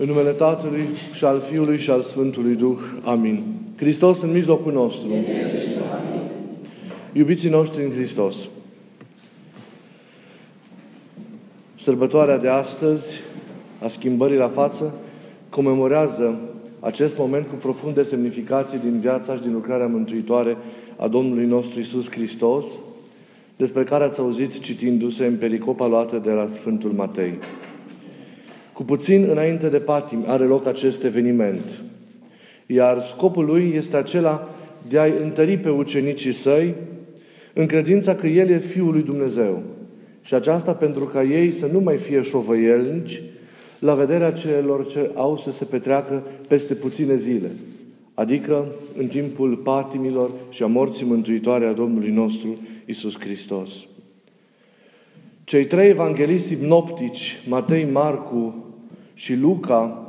În numele Tatălui și al Fiului și al Sfântului Duh. Amin. Hristos în mijlocul nostru. Iubiții noștri în Hristos. Sărbătoarea de astăzi, a schimbării la față, comemorează acest moment cu profunde semnificații din viața și din lucrarea mântuitoare a Domnului nostru Isus Hristos, despre care ați auzit citindu-se în pericopa luată de la Sfântul Matei. Cu puțin înainte de patim are loc acest eveniment. Iar scopul lui este acela de a-i întări pe ucenicii săi în credința că El e Fiul lui Dumnezeu. Și aceasta pentru ca ei să nu mai fie șovăielnici la vederea celor ce au să se petreacă peste puține zile, adică în timpul patimilor și a morții mântuitoare a Domnului nostru Isus Hristos. Cei trei evangelisti sinoptici, Matei, Marcu și Luca,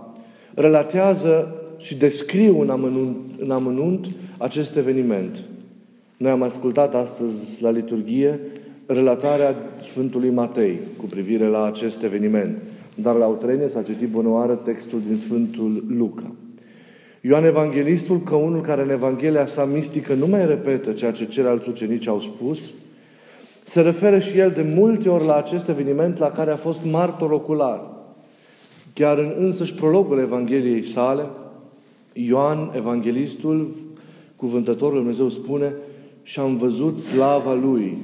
relatează și descriu în amănunt, în amănunt acest eveniment. Noi am ascultat astăzi la liturghie relatarea Sfântului Matei cu privire la acest eveniment. Dar la Utrenie s-a citit bunoară textul din Sfântul Luca. Ioan Evanghelistul, că unul care în Evanghelia sa mistică nu mai repetă ceea ce ceilalți ucenici au spus, se referă și el de multe ori la acest eveniment la care a fost martor ocular. Chiar în însăși prologul Evangheliei sale, Ioan, Evanghelistul, cuvântătorul Dumnezeu spune și am văzut slava Lui,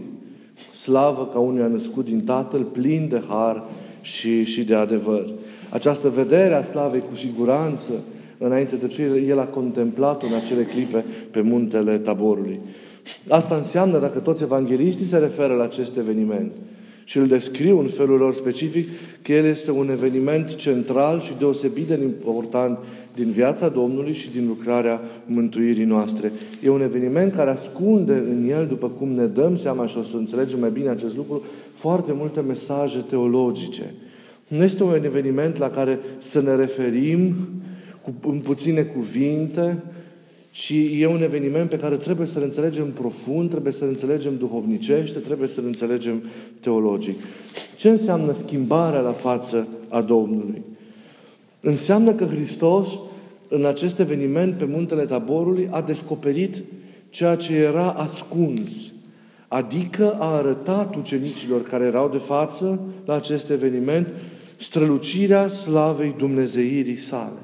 slavă ca unui a născut din Tatăl, plin de har și, și de adevăr. Această vedere a slavei cu siguranță, înainte de ce el a contemplat-o în acele clipe pe muntele taborului. Asta înseamnă, dacă toți evangeliștii se referă la acest eveniment și îl descriu în felul lor specific, că el este un eveniment central și deosebit de important din viața Domnului și din lucrarea mântuirii noastre. E un eveniment care ascunde în el, după cum ne dăm seama și o să înțelegem mai bine acest lucru, foarte multe mesaje teologice. Nu este un eveniment la care să ne referim cu, în puține cuvinte, și e un eveniment pe care trebuie să-l înțelegem profund, trebuie să-l înțelegem duhovnicește, trebuie să-l înțelegem teologic. Ce înseamnă schimbarea la față a Domnului? Înseamnă că Hristos, în acest eveniment pe muntele Taborului, a descoperit ceea ce era ascuns. Adică a arătat ucenicilor care erau de față la acest eveniment strălucirea slavei Dumnezeirii sale.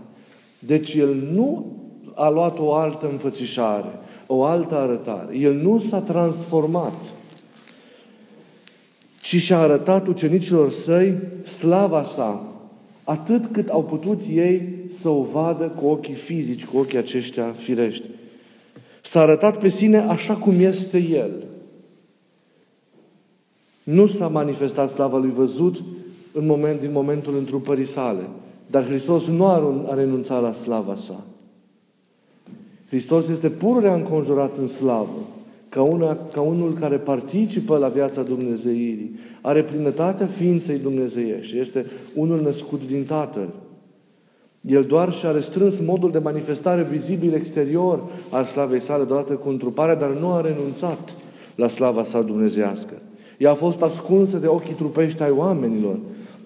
Deci El nu a luat o altă înfățișare, o altă arătare. El nu s-a transformat, ci și-a arătat ucenicilor săi slava sa, atât cât au putut ei să o vadă cu ochii fizici, cu ochii aceștia firești. S-a arătat pe sine așa cum este El. Nu s-a manifestat slava Lui văzut în moment, din momentul întrupării sale. Dar Hristos nu a renunțat la slava sa. Hristos este pururea înconjurat în slavă, ca, una, ca unul care participă la viața Dumnezeirii, are plinătatea ființei dumnezeiești, este unul născut din Tatăl. El doar și-a restrâns modul de manifestare vizibil exterior al slavei sale, deodată cu întruparea, dar nu a renunțat la slava sa dumnezească. Ea a fost ascunsă de ochii trupești ai oamenilor,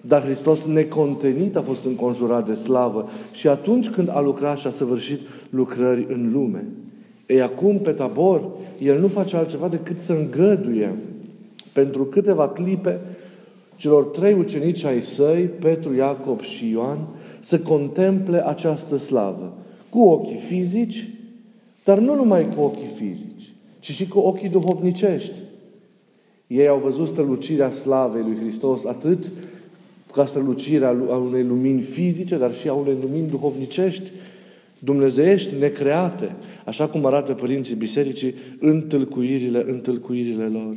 dar Hristos necontenit a fost înconjurat de slavă și atunci când a lucrat și a săvârșit lucrări în lume. Ei acum, pe tabor, El nu face altceva decât să îngăduie pentru câteva clipe celor trei ucenici ai săi, Petru, Iacob și Ioan, să contemple această slavă. Cu ochii fizici, dar nu numai cu ochii fizici, ci și cu ochii duhovnicești. Ei au văzut strălucirea slavei lui Hristos atât ca strălucirea a unei lumini fizice, dar și a unei lumini duhovnicești, dumnezeiești, necreate, așa cum arată părinții bisericii în tâlcuirile, în tâlcuirile lor.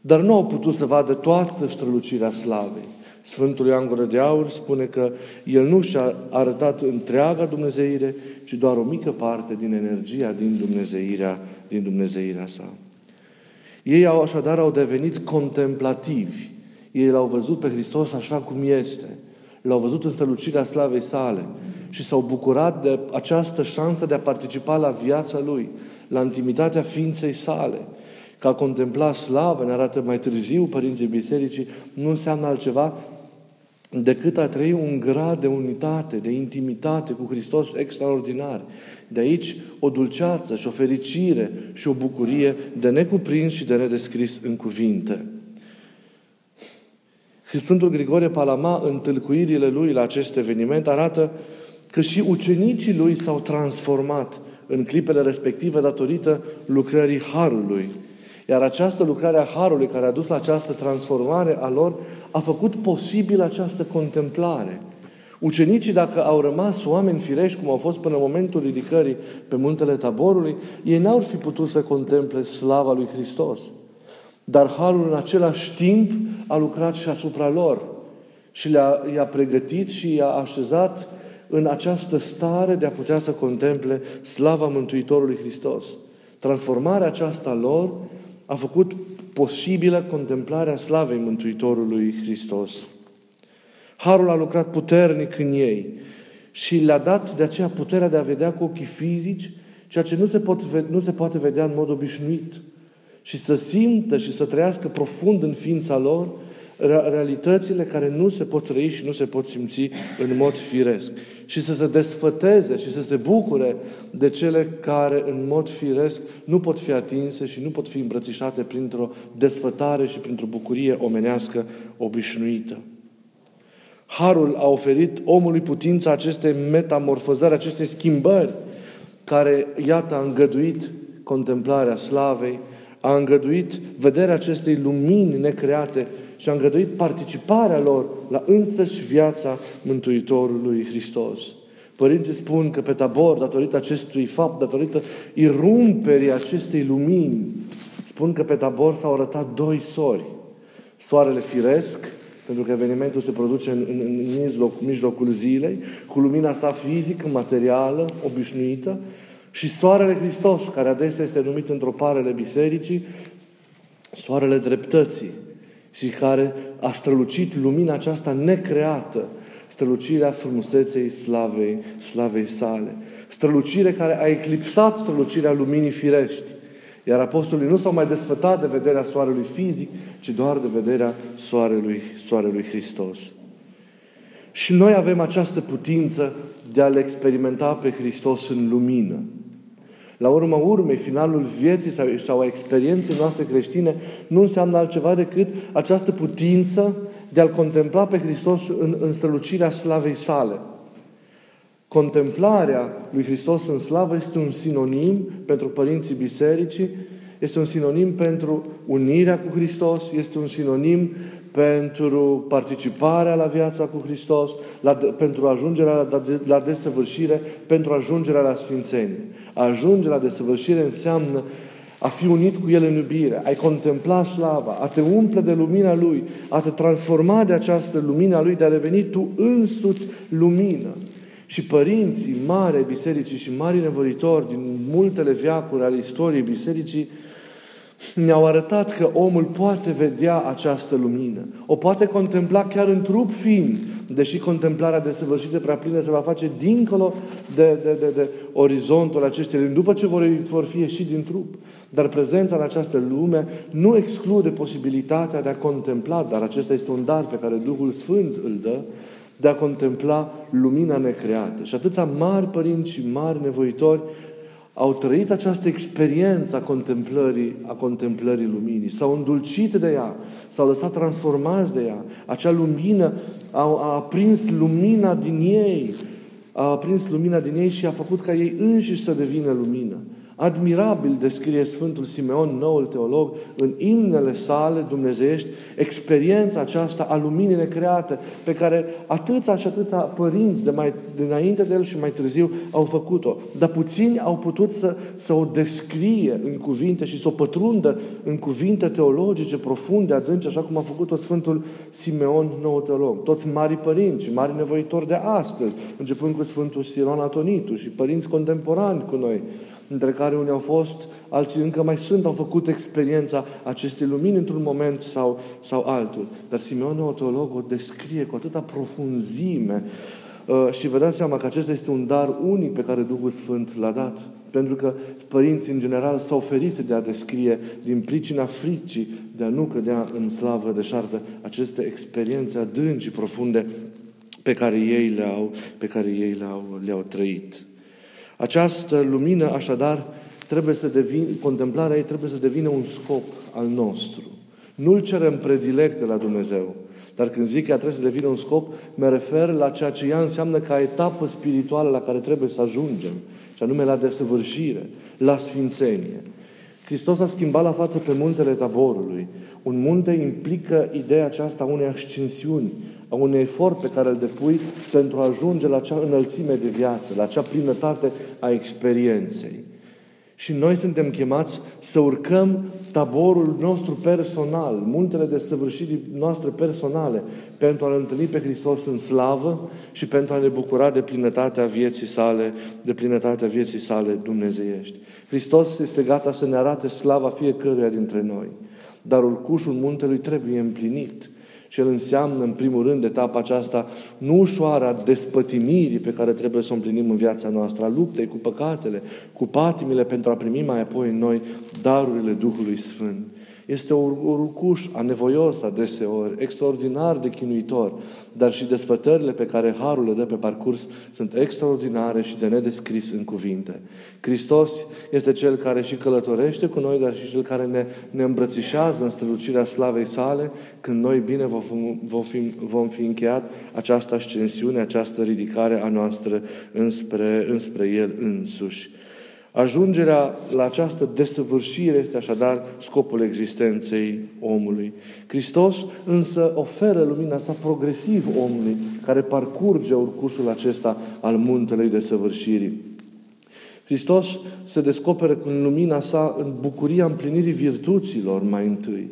Dar nu au putut să vadă toată strălucirea slavei. Sfântul Ioan Gură de Aur spune că el nu și-a arătat întreaga Dumnezeire, ci doar o mică parte din energia din Dumnezeirea, din Dumnezeirea sa. Ei au așadar au devenit contemplativi, ei l-au văzut pe Hristos așa cum este. L-au văzut în strălucirea slavei sale și s-au bucurat de această șansă de a participa la viața Lui, la intimitatea ființei sale. Ca a contempla slavă, ne arată mai târziu Părinții Bisericii, nu înseamnă altceva decât a trăi un grad de unitate, de intimitate cu Hristos extraordinar. De aici o dulceață și o fericire și o bucurie de necuprins și de nedescris în cuvinte. Sfântul Grigorie Palama, în tâlcuirile lui la acest eveniment, arată că și ucenicii lui s-au transformat în clipele respective datorită lucrării Harului. Iar această lucrare a Harului care a dus la această transformare a lor a făcut posibil această contemplare. Ucenicii, dacă au rămas oameni firești, cum au fost până în momentul ridicării pe muntele Taborului, ei n-au fi putut să contemple slava lui Hristos. Dar Harul în același timp a lucrat și asupra lor și le-a, i-a pregătit și i-a așezat în această stare de a putea să contemple slava Mântuitorului Hristos. Transformarea aceasta lor a făcut posibilă contemplarea slavei Mântuitorului Hristos. Harul a lucrat puternic în ei și le-a dat de aceea puterea de a vedea cu ochii fizici ceea ce nu se, pot, nu se poate vedea în mod obișnuit și să simtă și să trăiască profund în ființa lor realitățile care nu se pot trăi și nu se pot simți în mod firesc. Și să se desfăteze și să se bucure de cele care în mod firesc nu pot fi atinse și nu pot fi îmbrățișate printr-o desfătare și printr-o bucurie omenească obișnuită. Harul a oferit omului putința acestei metamorfozări, acestei schimbări, care, iată, a îngăduit contemplarea slavei, a îngăduit vederea acestei lumini necreate și a îngăduit participarea lor la însăși viața Mântuitorului Hristos. Părinții spun că pe tabor, datorită acestui fapt, datorită irumperii acestei lumini, spun că pe tabor s-au arătat doi sori. Soarele firesc, pentru că evenimentul se produce în, în, în mijloc, mijlocul zilei, cu lumina sa fizică, materială, obișnuită, și soarele Hristos, care adesea este numit într-o parele bisericii, soarele dreptății, și care a strălucit lumina aceasta necreată, strălucirea frumuseței slavei, slavei sale. Strălucire care a eclipsat strălucirea luminii firești. Iar apostolii nu s-au mai desfătat de vederea soarelui fizic, ci doar de vederea soarelui, soarelui Hristos. Și noi avem această putință de a-L experimenta pe Hristos în lumină. La urma urmei, finalul vieții sau, sau a experienței noastre creștine nu înseamnă altceva decât această putință de a-L contempla pe Hristos în, în strălucirea slavei sale. Contemplarea lui Hristos în slavă este un sinonim pentru părinții bisericii, este un sinonim pentru unirea cu Hristos, este un sinonim pentru participarea la viața cu Hristos, la, pentru ajungerea la, la desăvârșire, pentru ajungerea la sfințenie. A ajunge la desăvârșire înseamnă a fi unit cu El în iubire, a-i contempla slava, a te umple de lumina Lui, a te transforma de această lumina Lui, de a deveni tu însuți lumină. Și părinții mari ai bisericii și mari nevoritori din multele viacuri ale istoriei bisericii ne-au arătat că omul poate vedea această lumină. O poate contempla chiar în trup fiind, deși contemplarea desăvârșită prea plină se va face dincolo de, de, de, de orizontul acestei lumi, după ce vor, vor fi ieși din trup. Dar prezența în această lume nu exclude posibilitatea de a contempla, dar acesta este un dar pe care Duhul Sfânt îl dă, de a contempla lumina necreată. Și atâția mari părinți și mari nevoitori au trăit această experiență a contemplării, a contemplării luminii, s-au îndulcit de ea, s-au lăsat transformați de ea. Acea lumină a, a aprins lumina din ei, a aprins lumina din ei și a făcut ca ei înșiși să devină lumină. Admirabil descrie Sfântul Simeon, noul teolog, în imnele sale dumnezeiești, experiența aceasta a luminii necreate, pe care atâția și atâția părinți de mai dinainte de el și mai târziu au făcut-o. Dar puțini au putut să, să o descrie în cuvinte și să o pătrundă în cuvinte teologice profunde, adânci, așa cum a făcut-o Sfântul Simeon, nou teolog. Toți mari părinți și mari nevoitori de astăzi, începând cu Sfântul Siron Atonitu și părinți contemporani cu noi, între care unii au fost, alții încă mai sunt, au făcut experiența acestei lumini într-un moment sau, sau altul. Dar Simeon Teolog o descrie cu atâta profunzime, Uh, și vă dați seama că acesta este un dar unic pe care Duhul Sfânt l-a dat. Pentru că părinții, în general, s-au ferit de a descrie din pricina fricii de a nu cădea în slavă de șartă aceste experiențe adânci și profunde pe care ei le-au, pe care ei le-au, le-au trăit. Această lumină, așadar, trebuie să devină, contemplarea ei trebuie să devină un scop al nostru. Nu-L cerem predilect de la Dumnezeu, dar când zic că ea trebuie să devină un scop, mă refer la ceea ce ea înseamnă ca etapă spirituală la care trebuie să ajungem, și anume la desăvârșire, la sfințenie. Hristos a schimbat la față pe muntele taborului. Un munte implică ideea aceasta a unei ascensiuni, a unui efort pe care îl depui pentru a ajunge la acea înălțime de viață, la acea plinătate a experienței. Și noi suntem chemați să urcăm taborul nostru personal, muntele de săvârșirii noastre personale, pentru a-L întâlni pe Hristos în slavă și pentru a ne bucura de plinătatea vieții sale, de plinătatea vieții sale dumnezeiești. Hristos este gata să ne arate slava fiecăruia dintre noi. Dar urcușul muntelui trebuie împlinit. Și el înseamnă, în primul rând, etapa aceasta nu ușoară a despătimirii pe care trebuie să o împlinim în viața noastră, a luptei cu păcatele, cu patimile pentru a primi mai apoi în noi darurile Duhului Sfânt. Este o urcuș anevoios adeseori, extraordinar de chinuitor, dar și desfătările pe care Harul le dă pe parcurs sunt extraordinare și de nedescris în cuvinte. Hristos este Cel care și călătorește cu noi, dar și Cel care ne, ne îmbrățișează în strălucirea slavei sale, când noi bine vom, vom, fi, vom fi încheiat această ascensiune, această ridicare a noastră înspre, înspre El însuși. Ajungerea la această desăvârșire este așadar scopul existenței omului. Hristos însă oferă lumina sa progresiv omului care parcurge urcușul acesta al muntelui desăvârșirii. Hristos se descoperă în lumina sa în bucuria împlinirii virtuților mai întâi.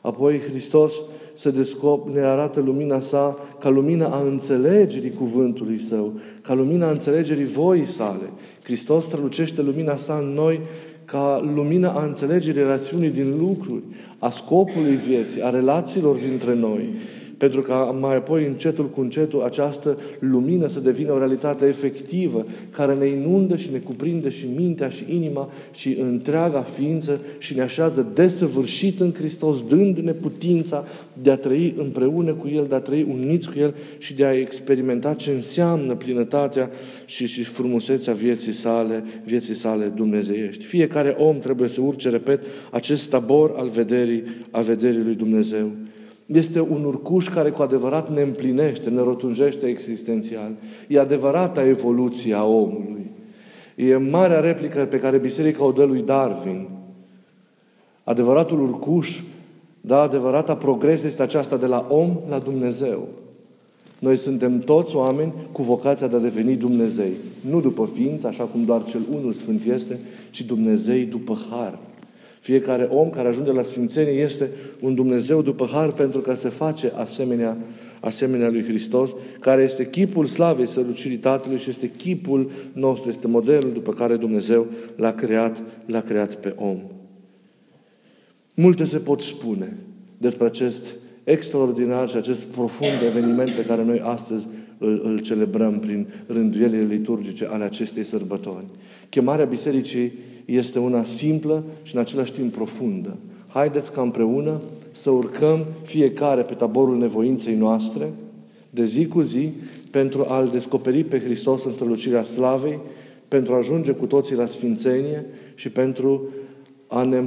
Apoi Hristos se descop, ne arată lumina sa ca lumina a înțelegerii cuvântului său, ca lumina a înțelegerii voii sale. Hristos strălucește lumina sa în noi ca lumina a înțelegerii rațiunii din lucruri, a scopului vieții, a relațiilor dintre noi. Pentru ca mai apoi, încetul cu încetul, această lumină să devină o realitate efectivă, care ne inundă și ne cuprinde și mintea și inima și întreaga ființă și ne așează desăvârșit în Hristos, dându-ne putința de a trăi împreună cu El, de a trăi uniți cu El și de a experimenta ce înseamnă plinătatea și, și frumusețea vieții sale, vieții sale dumnezeiești. Fiecare om trebuie să urce, repet, acest tabor al vederii, al vederii lui Dumnezeu. Este un urcuș care cu adevărat ne împlinește, ne rotunjește existențial. E adevărata evoluție a omului. E marea replică pe care Biserica o dă lui Darwin. Adevăratul urcuș, da, adevărata progres este aceasta de la om la Dumnezeu. Noi suntem toți oameni cu vocația de a deveni Dumnezei. Nu după ființă, așa cum doar cel unul Sfânt este, ci Dumnezei după har. Fiecare om care ajunge la Sfințenie este un Dumnezeu după har pentru că se face asemenea, asemenea lui Hristos, care este chipul slavei sărucirii Tatălui și este chipul nostru, este modelul după care Dumnezeu l-a creat, l-a creat pe om. Multe se pot spune despre acest extraordinar și acest profund eveniment pe care noi astăzi îl, îl celebrăm prin rânduielile liturgice ale acestei sărbători. Chemarea Bisericii este una simplă și în același timp profundă. Haideți ca împreună să urcăm fiecare pe taborul nevoinței noastre, de zi cu zi, pentru a-L descoperi pe Hristos în strălucirea slavei, pentru a ajunge cu toții la sfințenie și pentru a ne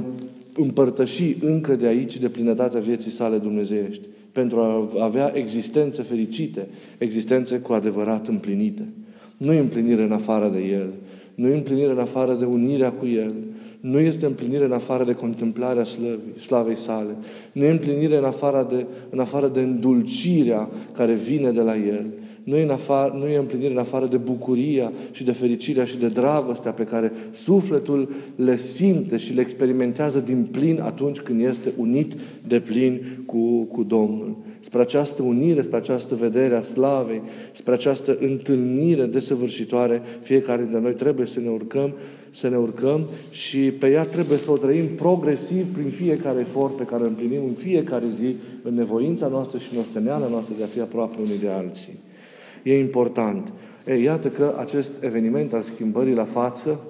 împărtăși încă de aici de plinătatea vieții sale dumnezeiești, pentru a avea existențe fericite, existențe cu adevărat împlinite. Nu împlinire în afară de El, nu e împlinire în afară de unirea cu El. Nu este împlinire în afară de contemplarea slăvii, slavei sale. Nu e împlinire în afară, de, în afară de îndulcirea care vine de la El. Nu e, în afară, nu e împlinire în afară de bucuria și de fericirea și de dragostea pe care sufletul le simte și le experimentează din plin atunci când este unit de plin cu, cu Domnul spre această unire, spre această vedere a slavei, spre această întâlnire desăvârșitoare, fiecare dintre noi trebuie să ne urcăm, să ne urcăm și pe ea trebuie să o trăim progresiv prin fiecare efort pe care îl împlinim în fiecare zi, în nevoința noastră și în osteneala noastră de a fi aproape unii de alții. E important. E, iată că acest eveniment al schimbării la față,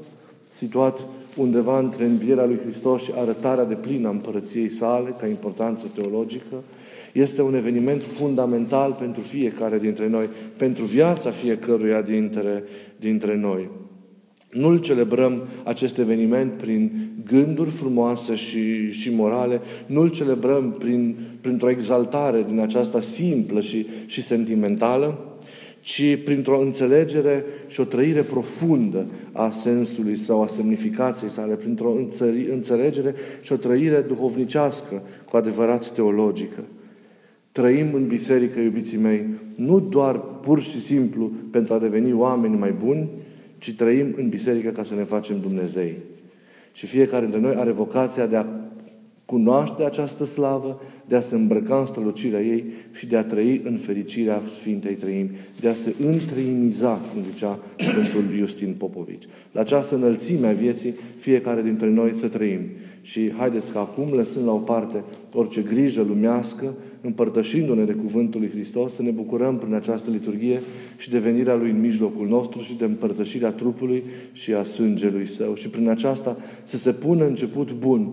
situat undeva între învierea lui Hristos și arătarea de plină a împărăției sale, ca importanță teologică, este un eveniment fundamental pentru fiecare dintre noi, pentru viața fiecăruia dintre, dintre noi. Nu-l celebrăm acest eveniment prin gânduri frumoase și, și morale, nu-l celebrăm prin, printr-o exaltare din aceasta simplă și, și sentimentală, ci printr-o înțelegere și o trăire profundă a sensului sau a semnificației sale, printr-o înțelegere și o trăire duhovnicească, cu adevărat teologică. Trăim în biserică, iubiții mei, nu doar pur și simplu pentru a deveni oameni mai buni, ci trăim în biserică ca să ne facem Dumnezei. Și fiecare dintre noi are vocația de a cunoaște această slavă, de a se îmbrăca în strălucirea ei și de a trăi în fericirea Sfintei Trăimi, de a se întreiniza, cum zicea Sfântul Iustin Popovici. La această înălțime a vieții, fiecare dintre noi să trăim. Și haideți că acum, lăsând la o parte orice grijă lumească, împărtășindu-ne de Cuvântul lui Hristos, să ne bucurăm prin această liturghie și de venirea Lui în mijlocul nostru și de împărtășirea trupului și a sângelui Său. Și prin aceasta să se pună început bun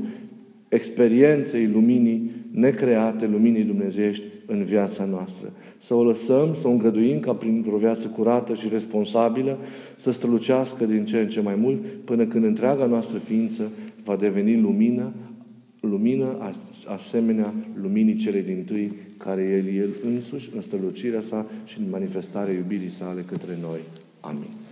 experienței luminii necreate, luminii dumnezeiești în viața noastră. Să o lăsăm, să o îngăduim ca prin o viață curată și responsabilă să strălucească din ce în ce mai mult până când întreaga noastră ființă va deveni lumină, lumină asemenea luminii cele din tâi care El, El însuși în strălucirea sa și în manifestarea iubirii sale către noi. Amin.